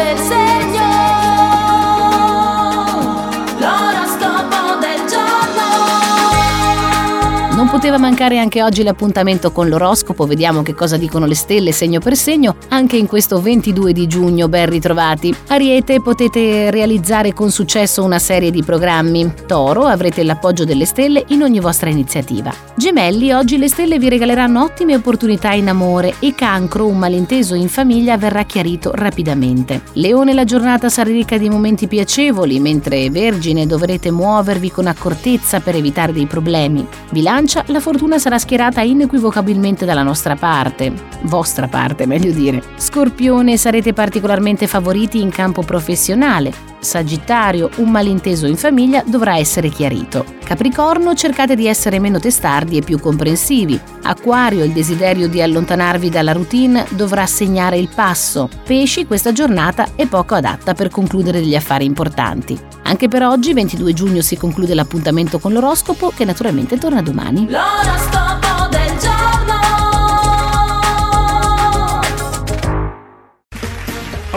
verse Non poteva mancare anche oggi l'appuntamento con l'oroscopo, vediamo che cosa dicono le stelle segno per segno, anche in questo 22 di giugno, ben ritrovati. Ariete potete realizzare con successo una serie di programmi. Toro avrete l'appoggio delle stelle in ogni vostra iniziativa. Gemelli, oggi le stelle vi regaleranno ottime opportunità in amore e cancro, un malinteso in famiglia verrà chiarito rapidamente. Leone, la giornata sarà ricca di momenti piacevoli, mentre Vergine dovrete muovervi con accortezza per evitare dei problemi. Bilancia, la fortuna sarà schierata inequivocabilmente dalla nostra parte, vostra parte meglio dire. Scorpione, sarete particolarmente favoriti in campo professionale. Sagittario, un malinteso in famiglia dovrà essere chiarito. Capricorno, cercate di essere meno testardi e più comprensivi. Acquario, il desiderio di allontanarvi dalla routine dovrà segnare il passo. Pesci, questa giornata è poco adatta per concludere degli affari importanti. Anche per oggi, 22 giugno, si conclude l'appuntamento con l'oroscopo che naturalmente torna domani. L'oroscopo